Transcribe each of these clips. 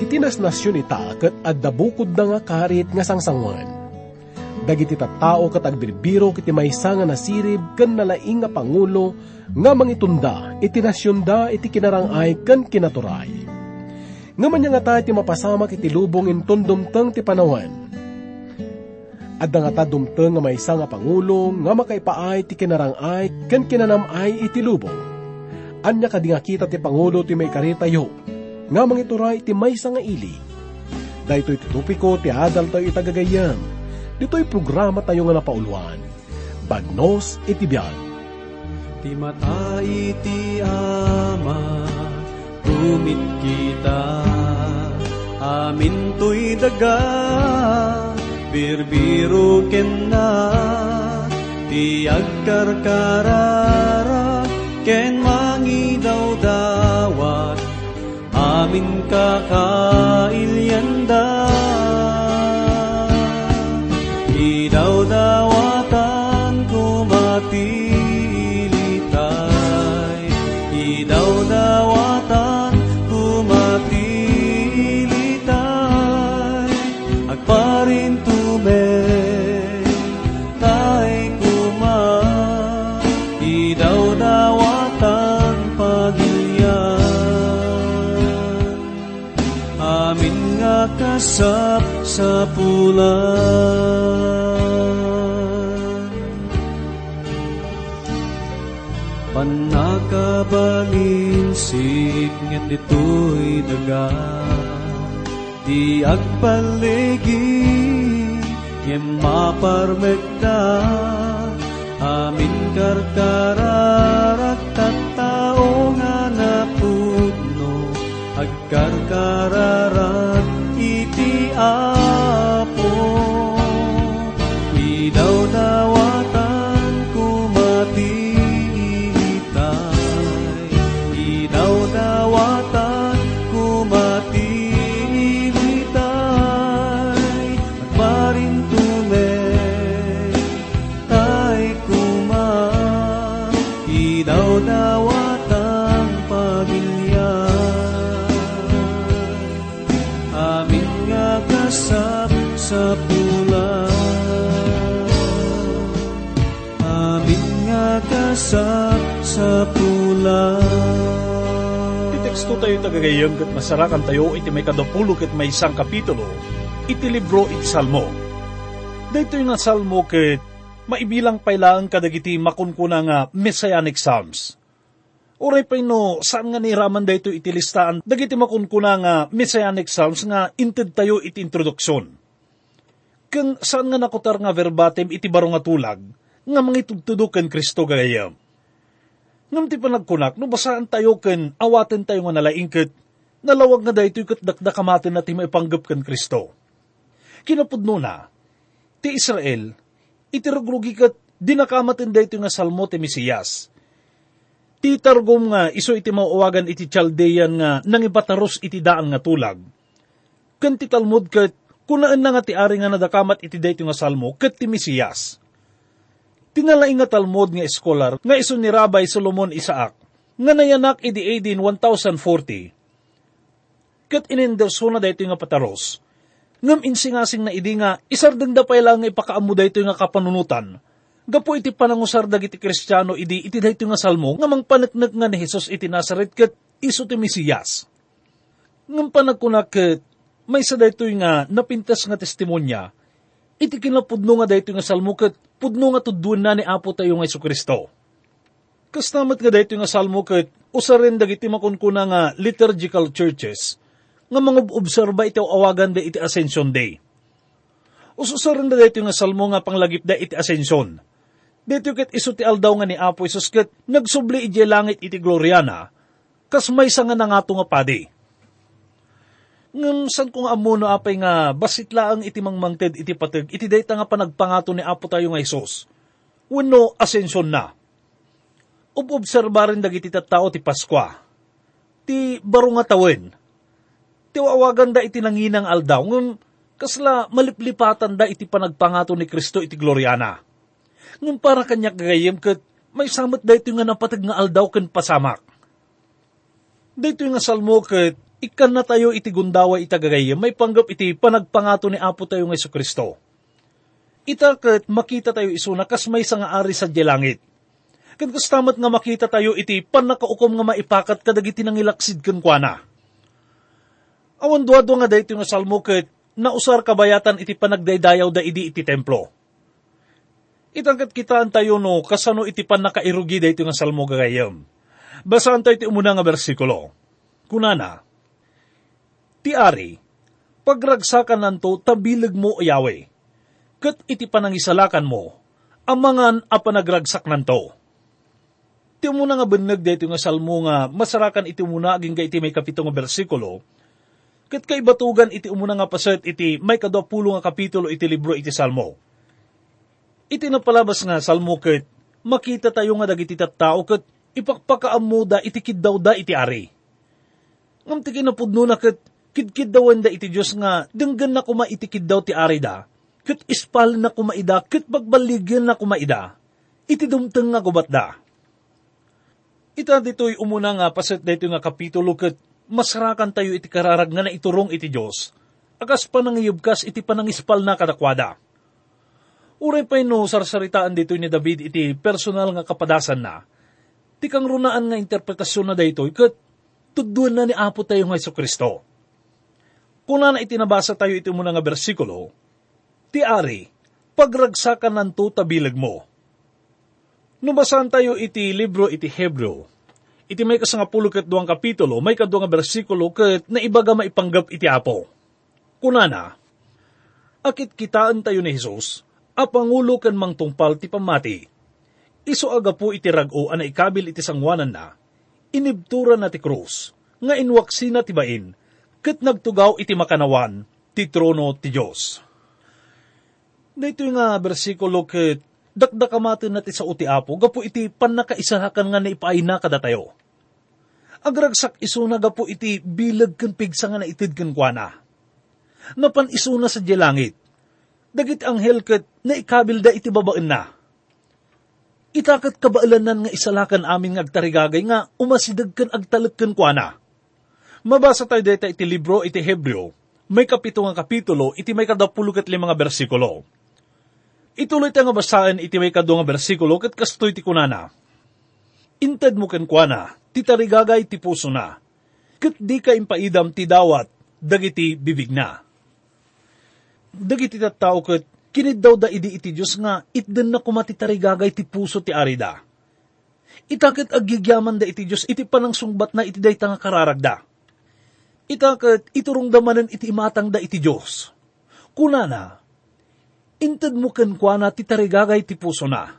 dagiti nasnasyon ita ket adda bukod na nga karit nga sangsangon. Dagiti tattao ket agbirbiro kiti maysa nga nasirib ken nalaing nga pangulo nga mangitunda iti nasyon da iti kinarangay ken kinaturay. Nga manya nga tayo ti mapasama kiti lubong inton dumteng ti panawan. Adda nga ta dumteng nga maysa nga pangulo nga makaipaay ti kinarangay ken kinanamay iti lubong. Anya kadi nga kita ti pangulo ti may karitayo nga mangituray ti maysa nga ili. Dahito iti tupiko ti adal tayo itagagayam. Dito'y programa tayo nga napauluan. Bagnos iti biyag. Ti mata iti ama, tumit kita, amin to'y daga, birbiro ken na, ti agkarkarara, ken mangidaw amin kakailyanda. Idaw-dawatan kumatilitay, kasap sa pulan. Panakabalinsik nget dito'y daga Di agpaligi Ngem maparmekda Amin karkararak tattao nga napudno Agkarkararak pulan Ti teksto tayo tagagayam kat masarakan tayo iti may kadapulo kat may isang kapitulo, iti libro iti salmo. Dito yung salmo kat maibilang pailaan kadagiti makunkuna nga Messianic Psalms. Uray pa no, saan nga niraman dito iti listaan, dagiti makunkuna nga Messianic Psalms nga inted tayo iti introduksyon. Kung saan nga nakutar nga verbatim iti baro nga tulag, nga mangitugtudo ken Kristo gayam. Ngam ti panagkunak, no basaan tayo ken awaten tayo nga nalaingket, nalawag nga daytoy ket dakdakamaten na ti maipanggap ken Kristo. Kinapudno na, ti Israel, itirugrugi ket dinakamaten daytoy nga salmo ti Mesiyas. Ti targom nga iso iti mauawagan iti Chaldean nga nangibataros iti daan nga tulag. Ken ti Talmud ket kunaan na nga ti ari nga nadakamat iti daytoy nga salmo ket ti Mesiyas. Tinalaing nga Talmud nga eskolar nga iso ni Rabbi Solomon Isaac nga nayanak iti AD 1040. Kat ininderso na dayto nga pataros. Ngam insingasing na idi nga isardeng da lang nga ipakaamu dayto nga kapanunutan. Gapo iti panangusar dagiti Kristiyano idi iti dayto nga salmo nga mangpaneknek nga ni Jesus iti Nazaret ket iso ti Mesiyas. Ngam panagkunak ket may sa dayto nga napintas nga testimonya iti kinapudno nga dayto nga salmo ket pudno nga tudduan na ni Apo tayo nga Kristo. Kastamat nga dayto nga salmo ket usarin dagiti makunkuna nga liturgical churches nga mga obserba iti awagan da iti Ascension Day. Ususarin da dayto nga salmo nga panglagip da iti Ascension. Dito ket iso ti aldaw nga ni Apo Isus ket nagsubli iti langit iti Gloriana kas may nga nangato nga padi. Ngam san kung amuno apay nga basit laang iti mangmangted iti pateg iti dayta nga panagpangato ni Apo tayo nga Isos. Wenno asensyon na. Ubobserbarin dagiti tattao ti Paskwa. Ti baro nga tawen. Ti wawagan da iti nanginang aldaw ngam kasla maliplipatan da iti panagpangato ni Kristo iti Gloriana. Ngam para kanyak gagayem ket may samot da ito nga napatag nga aldaw ken pasamak. Dito nga salmo ket ikan na tayo iti gundawa itagagay, may panggap iti panagpangato ni Apo tayo ng Yesu Kristo. Itakat makita tayo isuna kas may nga ari sa langit. Kan kastamat nga makita tayo iti panakaukom nga maipakat kadagiti nang ilaksid kan kuana. Awan duwado nga dahito nga salmo ket nausar kabayatan iti panagdaydayaw da idi iti templo. Itangkat kitaan tayo no kasano iti pan nakairugi dahito nga salmo gagayam. Basaan tayo iti umuna nga bersikulo. Kunana, Ti ari, pagragsakan nanto tabilig mo Yahweh, kat iti panangisalakan mo, amangan a panagragsak nanto. Ti muna nga beneg dito nga salmo nga masarakan iti muna aging ka iti may kapito nga bersikulo, kat kay batugan iti umuna nga paset iti may kadwapulo nga kapitulo iti libro iti salmo. Iti napalabas nga salmo kat makita tayo nga dagiti tao kat ipakpakaamuda iti kiddaw da iti ari. Ngam ti kinapudno na kat kidkid dawan da iti Diyos nga, denggan na kuma itikid daw ti arida, kit ispal na kumaida, kit bagbaligyan na kumaida, iti dumteng nga gubat da. Ita dito'y umuna nga paset dito nga kapitulo kit masarakan tayo iti kararag nga na iturong iti Diyos, akas panangiyubkas iti panangispal na kadakwada. Uray pa no sarsaritaan dito ni David iti personal nga kapadasan na, ti kang runaan nga interpretasyon na dito, kat tuduan na ni Apo tayo nga Kristo kung na itinabasa tayo iti muna nga bersikulo, ti ari, pagragsakan ng tutabilag mo. Nubasan tayo iti libro iti Hebrew, iti may kasangapulo kat duwang kapitulo, may kaduwang bersikulo kat na ibaga maipanggap iti apo. Kunana, akit kitaan tayo ni Jesus, a pangulo kan mang tungpal ti pamati. Iso aga po iti rago ana ikabil iti sangwanan na, inibtura na ti krus, nga inwaksi na ti bain, ket nagtugaw iti makanawan, ti trono ti Diyos. Dito nga bersikulo ket dakdakamatin nati sa uti apo, gapo iti panakaisahakan nga na kada tayo. Agragsak isuna gapo iti bilag kan pigsa nga naitid kan kuana. Napan isuna sa langit. Dagit anghel ket naikabil da iti babaen na. Itakat kabaalanan nga isalakan amin nga agtarigagay nga umasidag kan agtalek kan kuana Mabasa tayo dito iti libro iti Hebreo, may kapito nga kapitulo, iti may kadapulog at limang bersikulo. Ituloy tayo nga basahin iti may kadong nga bersikulo, kat kastoy ti kunana. Inted mo ken kuana, ti puso na, kat di ka impaidam ti dawat, dagiti bibig na. Dagiti tattao kat kinid daw da idi iti Diyos nga itden na kumati tarigagay ti puso ti arida. Itakit agigyaman da iti Diyos iti panang sungbat na iti day nga kararagda itakat iturong damanan iti imatang da iti Diyos. Kunana, intad mo kan kwa na ti tarigagay ti puso na.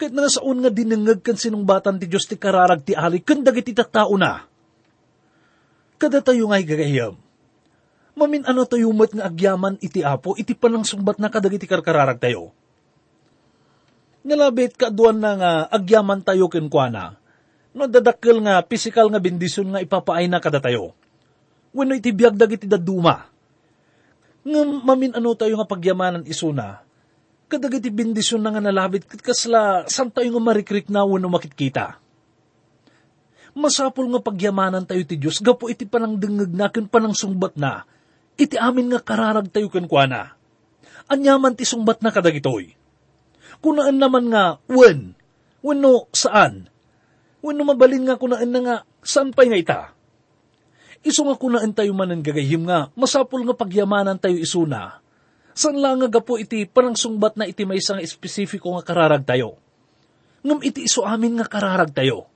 Kahit nga saon nga dinangag kan sinungbatan ti Diyos ti kararag ti ali, kan dagiti tattao na. Kada tayo nga'y gagayam. Mamin ano tayo mat nga agyaman iti apo, iti panang sumbat na kadagiti karkararag tayo. Nalabit kaduan na nga agyaman tayo kenkwana, no dadakkel nga physical nga bendisyon nga ipapaay na kada tayo. Wano iti biyag dagiti daduma. Nga mamin ano tayo nga pagyamanan isuna, kadagiti bendisyon na nga nalabit kasla san tayo nga marikrik na wano makitkita. Masapul nga pagyamanan tayo ti Diyos, gapo iti panang dengeg na, panang sungbat na, iti amin nga kararag tayo ken kuana. Anyaman ti sungbat na kadagitoy. Kunaan naman nga, when, wano saan, Wano mabalin nga kunaan na nga, saan pa'y nga ita? Iso nga kunaan tayo manan gagayim nga, masapul nga pagyamanan tayo isuna. San lang nga gapo iti parang sungbat na iti may isang espesifiko nga kararag tayo. Ngam iti iso amin nga kararag tayo.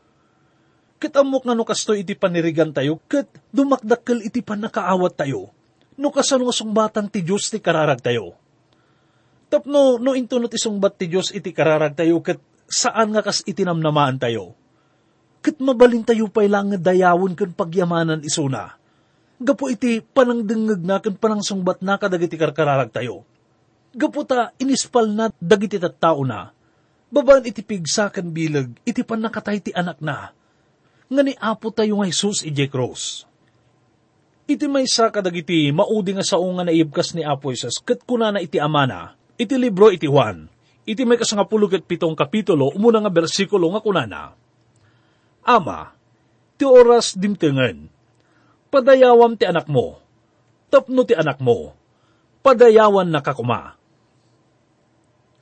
Kat amok nga no kasto iti panirigan tayo, kat dumakdakkel iti panakaawat tayo. No kasano nga sungbatan ti Diyos ti kararag tayo. Tapno, no into no ti sungbat ti Diyos iti kararag tayo, kat saan nga kas itinamnamaan tayo Kat mabalin tayo pa ilang dayawon kan pagyamanan isuna. Gapo iti panangdengeg na kan panang na kadagiti karkararag tayo. Gapo ta inispal na dagiti tao na. Babaan iti pigsa kan bilag, iti panakatay ti anak na. Nga ni Apo tayo nga Jesus ije cross. Iti may sa kadagiti maudi nga sao nga naibkas ni Apo Jesus, kat kuna na iti amana, iti libro iti Juan, iti may kasangapulog at pitong kapitulo, umuna nga bersikulo nga kunana Ama, ti oras dimtengen, Padayawam ti anak mo, tapno ti anak mo, padayawan na kakuma.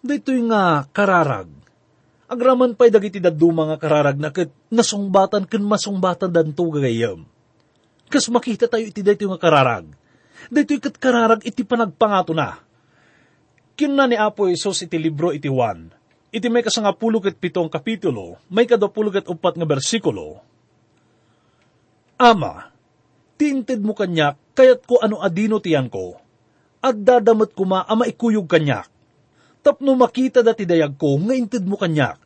Dito'y nga kararag. Agraman pa'y dagiti daddu mga kararag na kat nasungbatan ken masungbatan danto gagayam. Kas makita tayo iti dito nga kararag. Dito'y kat kararag iti panagpangato na. Kinna ni Apo Isos iti libro iti Juan. Iti may kasangapulo ket pitong kapitulo, may kadapulo ket upat nga bersikulo. Ama, tiinted mo kanyak, kayat ko ano adino tiyan ko, at dadamat ko ma ama ikuyog kanyak. Tapno makita dati dayag ko, nga inted mo kanyak.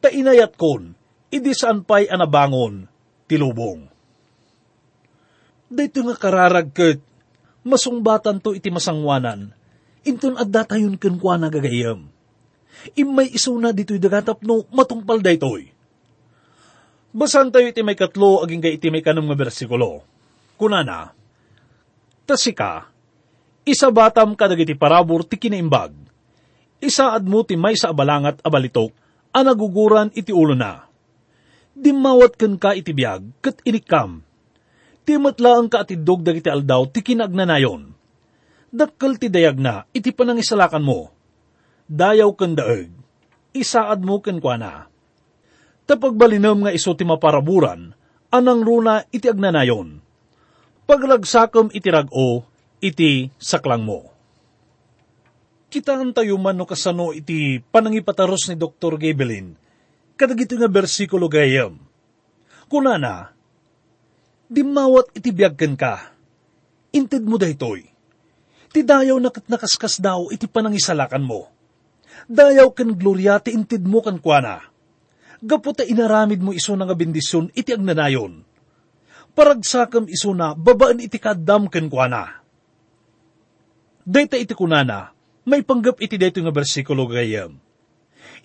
Ta inayat kon, idi saan pa'y anabangon, tilubong. Dito nga kararag ket, masungbatan to iti masangwanan, inton adda tayon ken kwa nagagayam. Imay iso na dito'y dagatap no matungpal daytoy. Basan tayo iti may katlo aging kay iti may kanong nga bersikulo. Kunana, Tasika, isa batam kadag iti parabor ti kinaimbag. Isa admo ti may sa abalangat abalitok, ang naguguran iti ulo na. Dimawat ken ka iti biyag, kat inikam. Ti matla ang kaatidog dagiti aldaw ti kinagnanayon. Dakkel ti dayag na, iti panangisalakan mo. Dayaw ken daeg, isaad mo ken kwa na. Tapagbalinam nga iso ti maparaburan, anang runa iti agnanayon. Pagragsakom iti rag-o, iti saklang mo. Kitaan tayo man no kasano iti panangipataros ni Dr. Gabelin, kadag ito nga bersikulo gayam. Kunana, di mawat iti biyagkan ka, inted mo daytoy. Ti dayaw nakat nakaskas daw iti panangisalakan mo. Dayaw ken gloria ti inted mo kan kuana. Gapo ta inaramid mo iso nga bendisyon iti agnanayon. Paragsakam iso na babaan iti kadam ken kuana. Dayta iti kunana, may panggap iti dayto nga bersikulo gayam.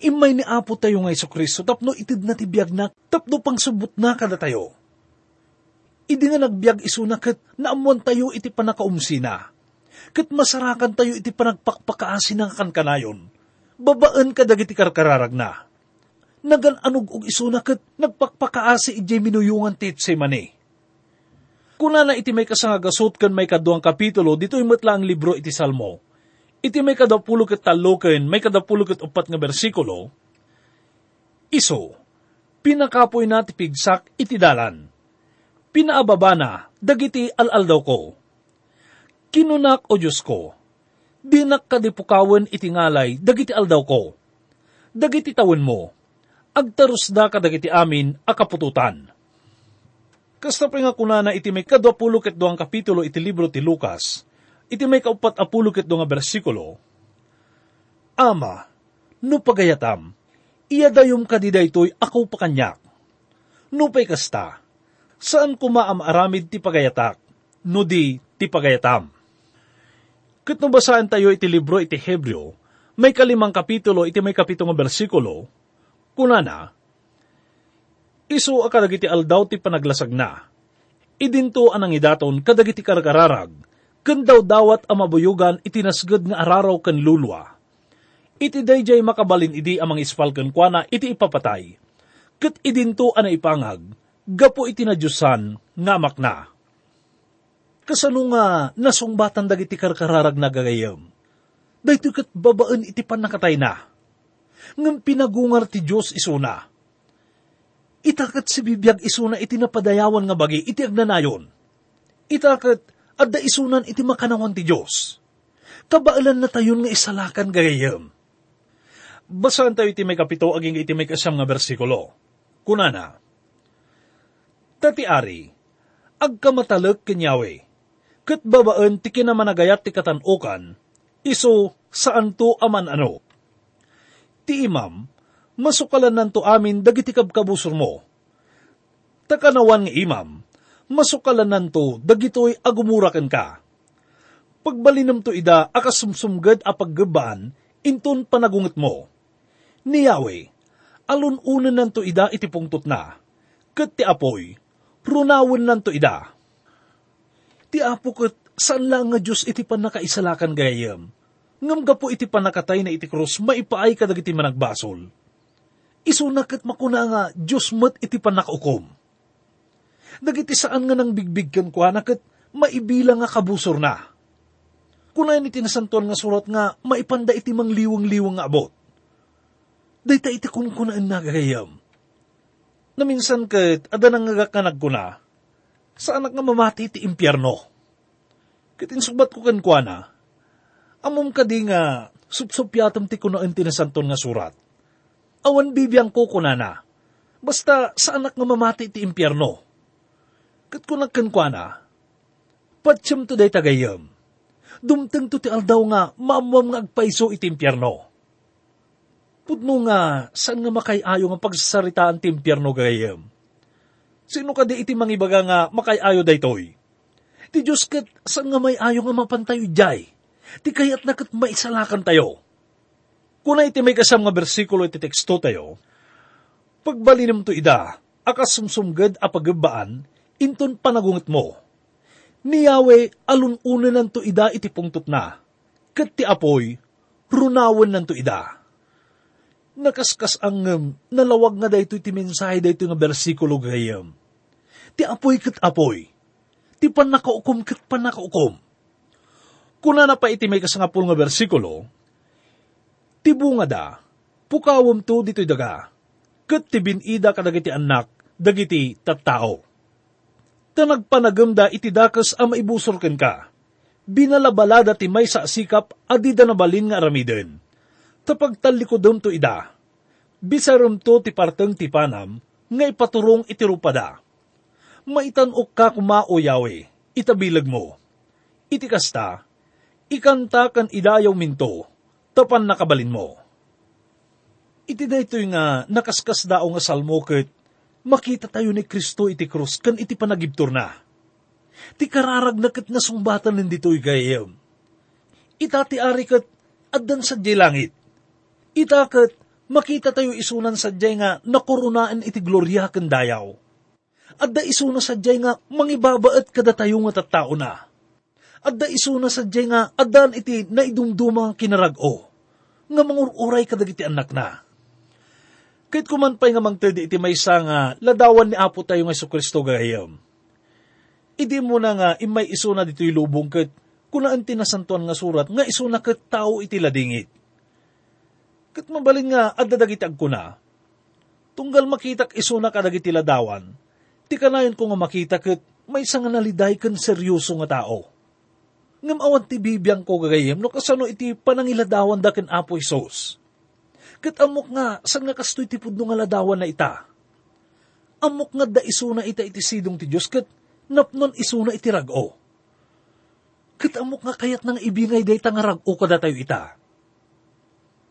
Imay ni Apo tayo nga Iso Kristo, tapno itid na tibiyag na, tapno pang subot na kada tayo. Idi nga nagbiag iso na kat naamuan tayo iti panakaumsina. Kat masarakan tayo iti panagpakpakaasi ng kankanayon. Babaan ka dagiti karkararag na. Nagan anog og iso na kat nagpakpakaasi iti minuyungan tit si mani. Kuna na iti may kasangagasot kan may kaduang kapitulo, dito matla ang libro iti Salmo. Iti may kadapulo ket talo ken may kadapulo ket upat nga bersikulo, Iso, pinakapoy na ti pigsak iti dalan. Pinaababa na, dagiti alaldaw ko. Kinunak o Diyos ko, dinak kadipukawan iti ngalay, dagiti aldaw ko. Dagiti tawin mo, agtarus da ka dagiti amin akapututan. Kasta pa nga kunana iti may kadwapulo ket duang kapitulo iti libro ti Lucas, iti may kaupat apulo ket nga bersikulo, Ama, no pagayatam, iyadayom ka di daytoy ako pakanyak. No pay kasta, saan kumaam aramid ti pagayatak, no di ti pagayatam. Kat nabasaan tayo iti libro iti Hebreo, may kalimang kapitulo iti may kapitong bersikulo, kunana, Isu akadagiti aldaw ti panaglasag na. Idinto anang idaton kadagiti kargararag, ken daw dawat ang mabuyugan itinasged nga araraw ken lulwa. Iti dayjay makabalin idi amang ispal ken kuana iti ipapatay. Ket idinto ana ipangag, gapo iti nadyusan nga makna. Kasano nga nasungbatan dagiti karkararag na gagayam. Dahito kat babaan iti panakatay na. Ngam pinagungar ti Diyos isuna itakat si bibiyag isuna iti napadayawan nga bagi iti agnanayon. Itakat adda isunan iti makanawan ti Diyos. Kabaalan na tayon nga isalakan gayam. Basahan tayo iti may kapito aging iti may kasam nga bersikulo. Kunana, Tati ari, agkamatalag kenyawe, kat babaan ti kinamanagayat ti katanukan, iso saan to aman ano. Ti imam, masukalan nanto amin dagiti kabkabusor mo. Takanawan nga imam, masukalan nanto dagitoy agumurakan ka. Pagbalinam to ida akasumsumgad a paggabaan, inton panagunget mo. Ni Yahweh, alununan nanto ida iti pungtot na, kat ti apoy, runawin nanto ida. Ti apo kat saan lang nga Diyos iti panakaisalakan gayam, ngam gapo iti panakatay na iti krus maipaay ka dagiti managbasol isunak at makuna nga Diyos mat iti panakaukom. Dagiti saan nga nang bigbigkan ko kat maibilang nga kabusor na. Kunayan iti nasantuan nga surat nga maipanda iti mang liwang-liwang nga abot. Dayta iti kun kunaan nagagayam. Na minsan kat ada nang nagakanag ko na, sa nga mamati iti impyerno. Kitinsugbat ko kan kwa na, amom ka di nga supsupyatam ti kunaan tinasanton nga surat. Awan bibiyang ko kunana, basta sa nga mamati iti impyerno. Kat ko nagkankwana, patsyam to day tagayam, dumteng to ti aldaw nga maamwam nga agpaiso iti impyerno. Pudno nga, saan nga makayayo nga pagsasaritaan ti impyerno gayam? Sino ka di iti mangibaga nga makayayo daytoy? Ti Diyos kat saan nga may ayo nga mapantayo jay? Ti kayat na kat maisalakan tayo. Kuna iti may kasam nga bersikulo iti teksto tayo, pagbalinam to ida, akas sumsumgad a pagabaan, inton panagunget mo. Niyawe alununan to ida iti pungtot na, kat ti apoy, runawan nanto ida. Nakaskas ang nalawag nga dayto iti mensahe dayto nga bersikulo gayam. Ti apoy kat apoy, ti panakaukom kat panakaukom. Kuna na pa iti may kasangapul nga bersikulo, ti bunga da, pukawam to dito'y daga, kat ti binida kadagiti anak, dagiti tattao. Tanagpanagam da iti dakas a maibusor ken ka, binalabalada ti may sa sikap adi da nabalin nga aramiden tapag talikodom to ida. Bisarum to ti parteng ti panam, nga ipaturong itirupada. Maitanok ka kumao yawe, itabilag mo. Iti kasta, ikanta kan idayaw minto, tapan nakabalin mo. Iti da ito nga nakaskas dao nga salmo ket makita tayo ni Kristo iti krus kan iti panagibtor na. Ti kararag na kat nasumbatan nindito'y gayem. Ita ti ari kat addan sa langit Itakat, makita tayo isunan sadyay nga nakurunaan iti glorya ken dayaw. Adda isuna sadyay nga mangibabaet kada tayo nga tattao na. Adda isuna sadyay nga addan iti naidumdumang kinarag-o. Nga mangururay kadagiti anak na. Kahit kumanpay nga mangtedi iti maysa nga ladawan ni Apo tayo nga Kristo gayam. Idi mo na nga imay isuna dito'y lubong kat kunaan tinasantuan nga surat nga isuna kat tao iti ladingit Kat mabalin nga, adda dagitag ko na. Tunggal makitak isuna ka dagiti ladawan, ti kanayon ko nga makita kat may isang naliday kan seryoso nga tao. Ngam awan ti bibiyang ko gagayem, no kasano iti panangiladawan da ken Apo Isos. Kat amok nga, san nga kastoy ti pudno nga ladawan na ita. Amok nga da isuna ita iti sidong ti Diyos, kat napnon isuna iti rag-o. Kat amok nga kayat nang ibingay day nga rag-o kada tayo ita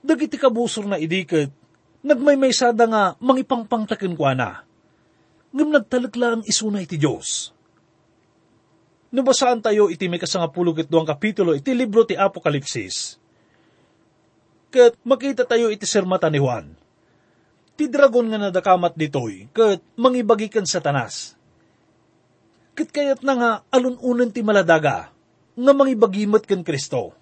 dagiti kabusor na idiket, nagmaymaysada nga mangipangpangtaken kwa na. Ngam nagtalagla ang isuna iti Diyos. Nabasaan tayo iti may kasangapulog ito ang kapitulo iti libro ti Apokalipsis. Kat makita tayo iti sermata ni Juan. Ti dragon nga nadakamat ditoy, kat mangibagikan satanas. Kat kayat na nga alununan ti maladaga, nga mangibagimat kan Kristo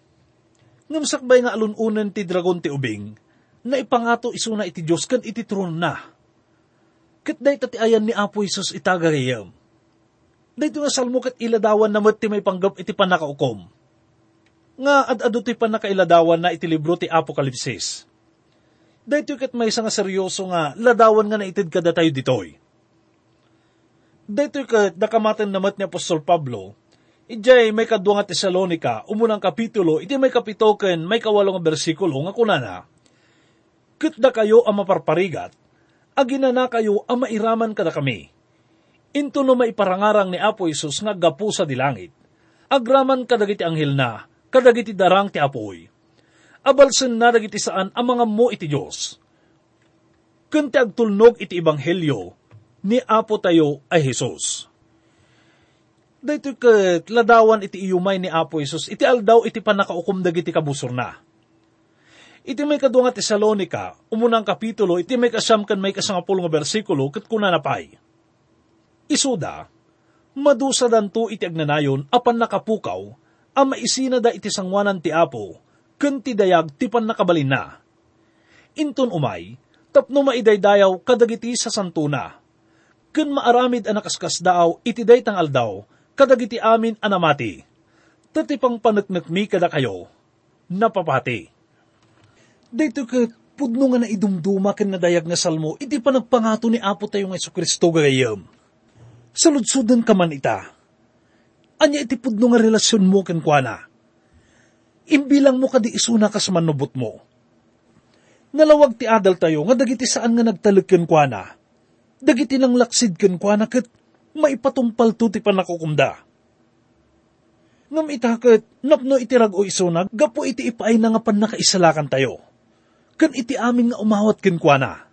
Ngam sakbay nga alununan ti dragon ti ubing, na ipangato isuna iti Diyos kan iti tron na. Kat day ti ayan ni Apo Isus itagayam. Dahito nga salmo kat iladawan na ti may panggap iti panakaukom. Nga ad-ado ti panakailadawan na iti libro ti Apokalipsis. Dahito kat may nga seryoso nga ladawan nga naitid kada tayo ditoy. Dahito kat nakamatan namat ni Apostol Pablo, Ijay may kadwa nga Tesalonika, umunang kapitulo, iti may kapitoken, may kawalong bersikulo nga kunana. Kitda kayo ang maparparigat, agina na kayo ang mairaman kada kami. Into no maiparangarang ni Apo Isus nga gapu sa dilangit. Agraman kadagiti anghel na, kadagiti darang ti apoy. Abalsen na dagiti saan ang mga mo iti Diyos. Kunti agtulnog iti ebanghelyo, ni Apo tayo ay Jesus Dahito ket ladawan iti iyumay ni Apo Isus, iti aldaw iti panakaukum dagiti kabusor na. Iti may kadunga Tesalonika, umunang kapitulo, iti may kasam kan may kasangapul nga bersikulo, kat kunanapay. Isuda, madusa danto iti agnanayon, apan nakapukaw, ang maisina da iti sangwanan ti Apo, ken ti dayag ti pan nakabalin na. Inton umay, tapno maidaydayaw kadagiti sa santuna, Kun maaramid ang nakaskas daaw, iti daytang aldaw, kadagiti amin anamati. Tatipang panaknak mi kada kayo, napapati. Dito ka pudno nga na idumduma ken nadayag nga salmo, iti panagpangato ni Apo tayo nga Iso Kristo gagayam. Saludsudan ka man ita. Anya iti pudno nga relasyon mo ken kuana. Imbilang mo kadi isuna kas manubot mo. Nalawag ti adal tayo nga dagiti saan nga nagtalag ken kuana. Dagiti nang laksid ken kuana ket maipatumpal to ti panakukumda. Ngam itaket, napno itirag o isunag, gapo iti ipaay na nga pan nakaisalakan tayo. Kan iti amin nga umawat ken kuana.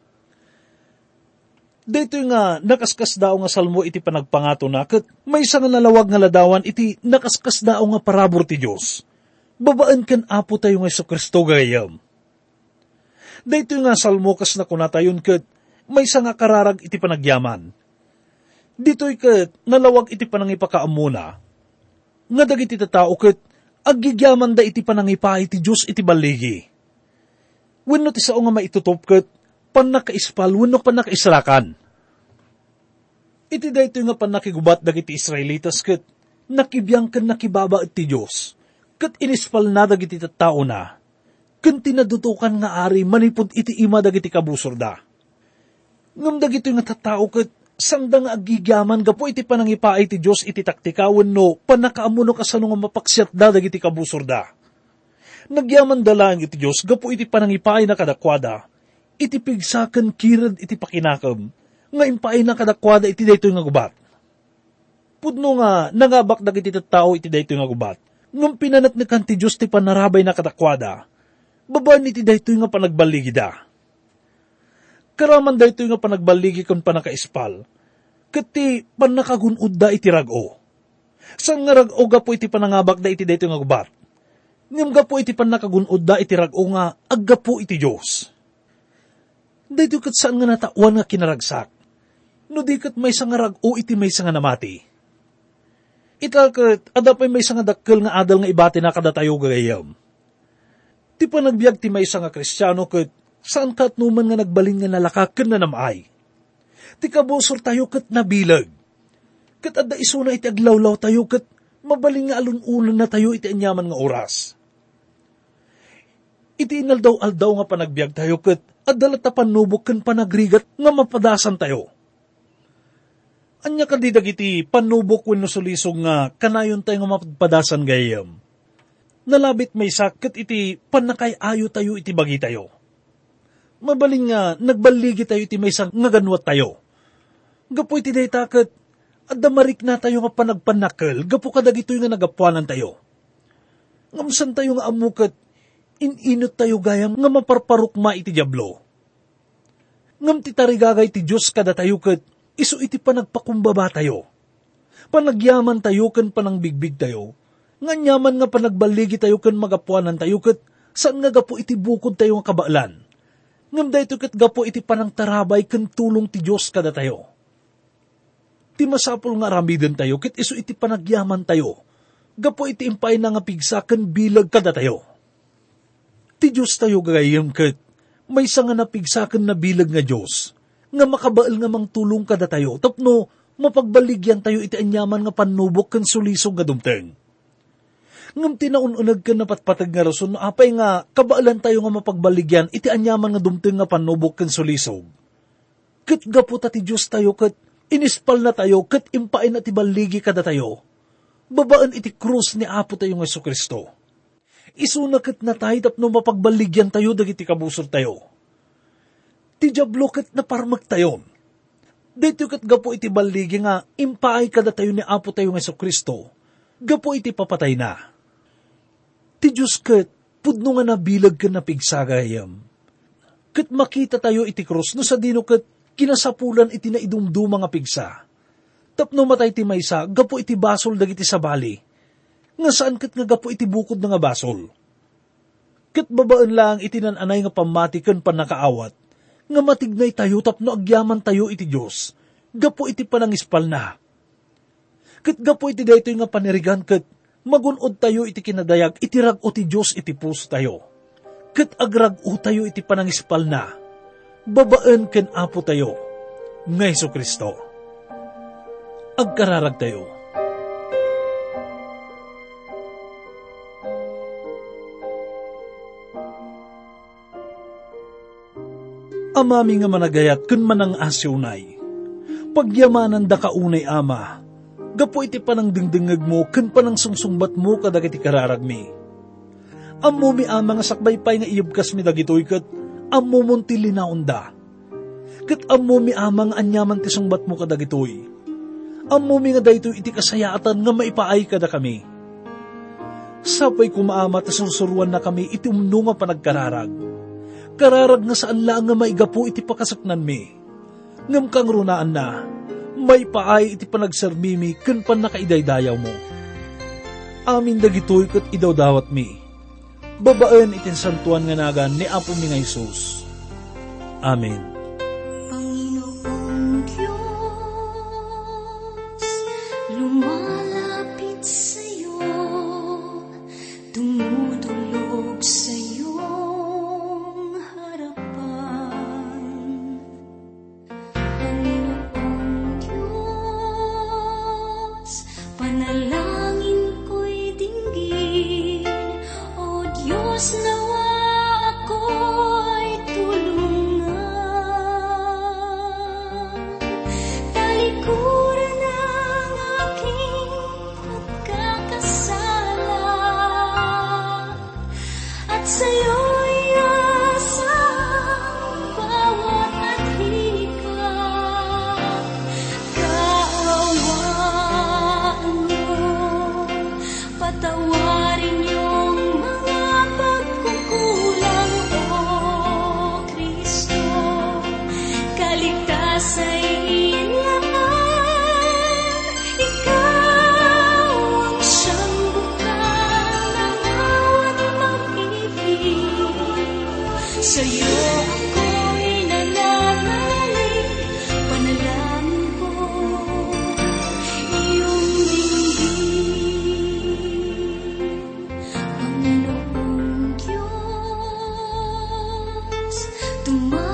Dito nga nakaskas daw nga salmo iti panagpangato na ket may nga nalawag nga ladawan iti nakaskas daw nga parabor ti Dios. Babaan ken apo tayo nga Iso Kristo gayam. Dito nga salmo kas na kunatayon ket may nga kararag iti panagyaman. Dito'y ket nalawag iti panangipakaamuna. Nga dagiti tao ket agigyaman da iti panangipa iti Dios iti baligi. Wenno ti sao nga maitutop ket panakaispal wenno panakaisrakan. Iti dayto nga panakigubat dagiti Israelitas ket nakibiyang ken nakibaba iti Dios. Ket inispal na dagiti tao na. Ken tinadutukan nga ari manipod iti ima dagiti kabusorda. Ngam dagito nga tattao ket sangda nga agigyaman gapo iti panangipaay ti Dios iti taktikawen no panakaamuno kasano nga mapaksyat da dagiti kabusorda. Nagyaman dalang iti Dios gapo iti panangipaay na kadakwada iti pigsakan kirad iti pakinakam, nga impay na kadakwada iti daytoy nga gubat. Pudno nga, nangabak dag iti tao iti daytoy nga gubat, ngam pinanat ni kanti Diyos ti panarabay na kadakwada, babaan iti daytoy nga panagbaligi da. Karaman daytoy nga panagbaligi kon panakaispal, kati panakagunod da iti rago. Sang nga rago gapo iti panangabak da iti daytoy nga gubat, ngam gapo iti panakagunod da iti rago nga aggapo iti Diyos Dahito kat saan nga natawan nga kinaragsak. No di kat may sangarag o iti may sanga namati. Ita kat adapay may sanga dakkel nga adal nga ibati na kada tayo gagayam. Ti pa nagbiag ti may sanga kristyano kat saan kat numan nga nagbaling nga nalakakan na namay. Ti kabusor tayo kat nabilag. Kat adda isuna iti aglawlaw tayo kat mabaling nga alununan na tayo iti anyaman nga oras. Iti inaldaw-aldaw nga panagbiag tayo kat adala ta panubok ken panagrigat nga mapadasan tayo. Anya kadi dagiti panubok wenno sulisog nga kanayon tayo nga mapadasan gayam. Nalabit may sakit iti panakay ayo tayo iti bagi tayo. Mabaling nga nagbaligi tayo iti may nga ganwat tayo. Gapo iti dayta ket adda marik na tayo nga panagpanakal gapo kadag ito'y nga nagapuanan tayo. Ngamsan tayo nga amukat ininot tayo gayam nga maparparukma iti diablo. Ngam ti tarigagay ti Diyos kada tayo kat iso iti panagpakumbaba tayo. Panagyaman tayo kan panangbigbig tayo. Nga nyaman nga panagbaligi tayo kan magapuanan tayo kat saan nga gapo iti bukod tayo nga kabaalan. Ngam dayto kat gapo iti panangtarabay kan tulong ti Diyos kada tayo. Ti masapol nga ramiden tayo kit iso iti panagyaman tayo. Gapo iti impay na nga pigsa kan bilag kada tayo Ti Diyos tayo gagayam kat may nga napigsakan na bilag nga Diyos, nga makabaal nga mang tulong kada tayo, tapno mapagbaligyan tayo iti anyaman nga panubok kan sulisog nga dumteng. Ngam tinaununag ka na patpatag nga rason, apay nga kabaalan tayo nga mapagbaligyan iti anyaman nga dumteng nga panubok kan sulisog. Kat gaputa ti Diyos tayo kat inispal na tayo kat impain at ibaligi kada tayo. Babaan iti krus ni Apo tayo nga Kristo isunakit na tayo tapno mapagbaligyan tayo dagiti kabusor tayo. Ti jablo kat na parmag tayo. Dito kat gapo iti baligi nga impaay kada tayo ni Apo tayo nga Kristo. Gapo iti papatay na. Ti Diyos kat pudno nga nabilag ka na pigsagayam. Kat makita tayo iti krus no sa dino kat kinasapulan iti na idumduma nga pigsa. Tapno matay ti maysa, gapo iti basol dagiti sabali nga saan kat nga gapo iti bukod nga basol. Kat babaan lang iti nananay nga pamatikan pa nakaawat, nga matignay tayo tapno agyaman tayo iti Diyos, gapo iti panangispal na. Kat gapo iti dayto nga panirigan kat magunod tayo iti kinadayag, iti rag o ti Diyos iti pus tayo. Kat agrag o tayo iti panangispal na, babaan ken apo tayo, nga Kristo. Agkararag tayo. Amami nga managayat kun manang asyunay. Pagyamanan da kaunay ama, gapo iti panang dingdingag mo kun panang sungsungbat mo kadag iti kararag mi. Ammo mi ama nga sakbaypay nga iyubkas mi dagitoy kat ammo monti linaunda. Kat ammo mi ama nga anyaman ti sungbat mo kadag itoy. Ammo mi nga dayto iti kasayaatan nga maipaay kada kami. Sapay kumaama ta susuruan na kami iti umno nga panagkararag kararag nga saan lang nga maigapo iti pakasaknan mi. Ngam kang runaan na, may paay iti panagsermimi kun pan nakaidaydayaw mo. Amin dagitoy kat idaw dawat mi. Babaan itin santuan nga nagan ni Apo mi nga Isus. Amen. 不。semua